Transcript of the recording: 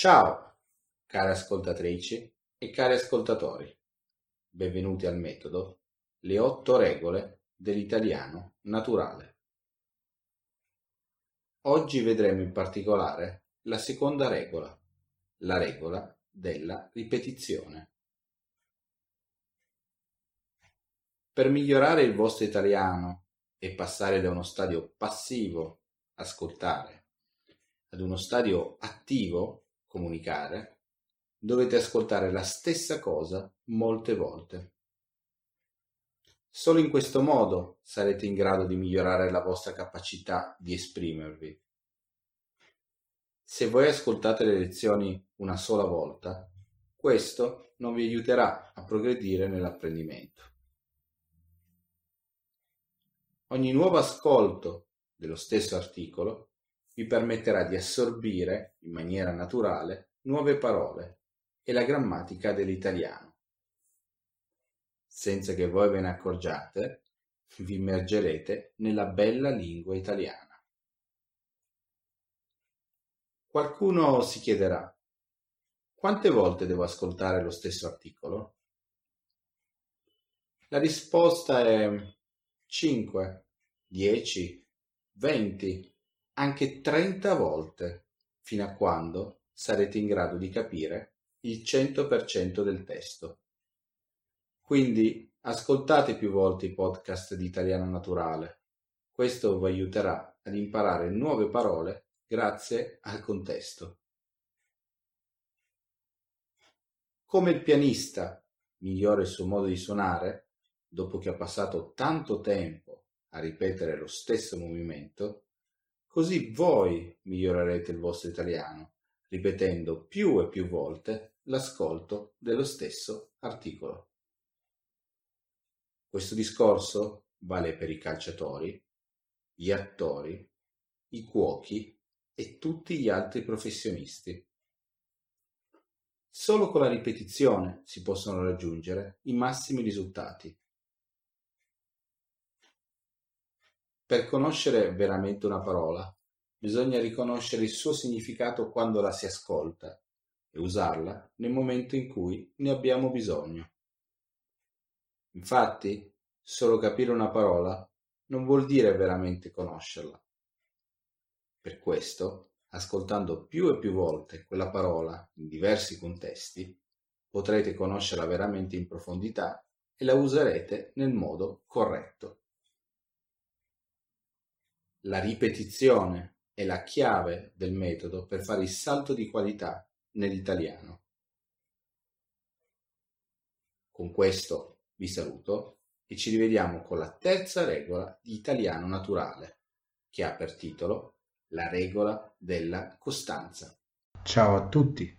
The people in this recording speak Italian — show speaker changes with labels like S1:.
S1: Ciao, care ascoltatrici e cari ascoltatori. Benvenuti al metodo Le otto regole dell'italiano naturale. Oggi vedremo in particolare la seconda regola, la regola della ripetizione. Per migliorare il vostro italiano e passare da uno stadio passivo, ascoltare, ad uno stadio attivo, comunicare, dovete ascoltare la stessa cosa molte volte. Solo in questo modo sarete in grado di migliorare la vostra capacità di esprimervi. Se voi ascoltate le lezioni una sola volta, questo non vi aiuterà a progredire nell'apprendimento. Ogni nuovo ascolto dello stesso articolo vi permetterà di assorbire in maniera naturale nuove parole e la grammatica dell'italiano. Senza che voi ve ne accorgiate, vi immergerete nella bella lingua italiana. Qualcuno si chiederà, quante volte devo ascoltare lo stesso articolo? La risposta è 5, 10, 20, anche 30 volte, fino a quando sarete in grado di capire il 100% del testo. Quindi ascoltate più volte i podcast di Italiano Naturale. Questo vi aiuterà ad imparare nuove parole grazie al contesto. Come il pianista migliora il suo modo di suonare, dopo che ha passato tanto tempo a ripetere lo stesso movimento, così voi migliorerete il vostro italiano, ripetendo più e più volte l'ascolto dello stesso articolo. Questo discorso vale per i calciatori, gli attori, i cuochi e tutti gli altri professionisti. Solo con la ripetizione si possono raggiungere i massimi risultati. Per conoscere veramente una parola, bisogna riconoscere il suo significato quando la si ascolta e usarla nel momento in cui ne abbiamo bisogno. Infatti, solo capire una parola non vuol dire veramente conoscerla. Per questo, ascoltando più e più volte quella parola in diversi contesti, potrete conoscerla veramente in profondità e la userete nel modo corretto. La ripetizione è la chiave del metodo per fare il salto di qualità nell'italiano. Con questo vi saluto e ci rivediamo con la terza regola di italiano naturale, che ha per titolo la regola della costanza.
S2: Ciao a tutti!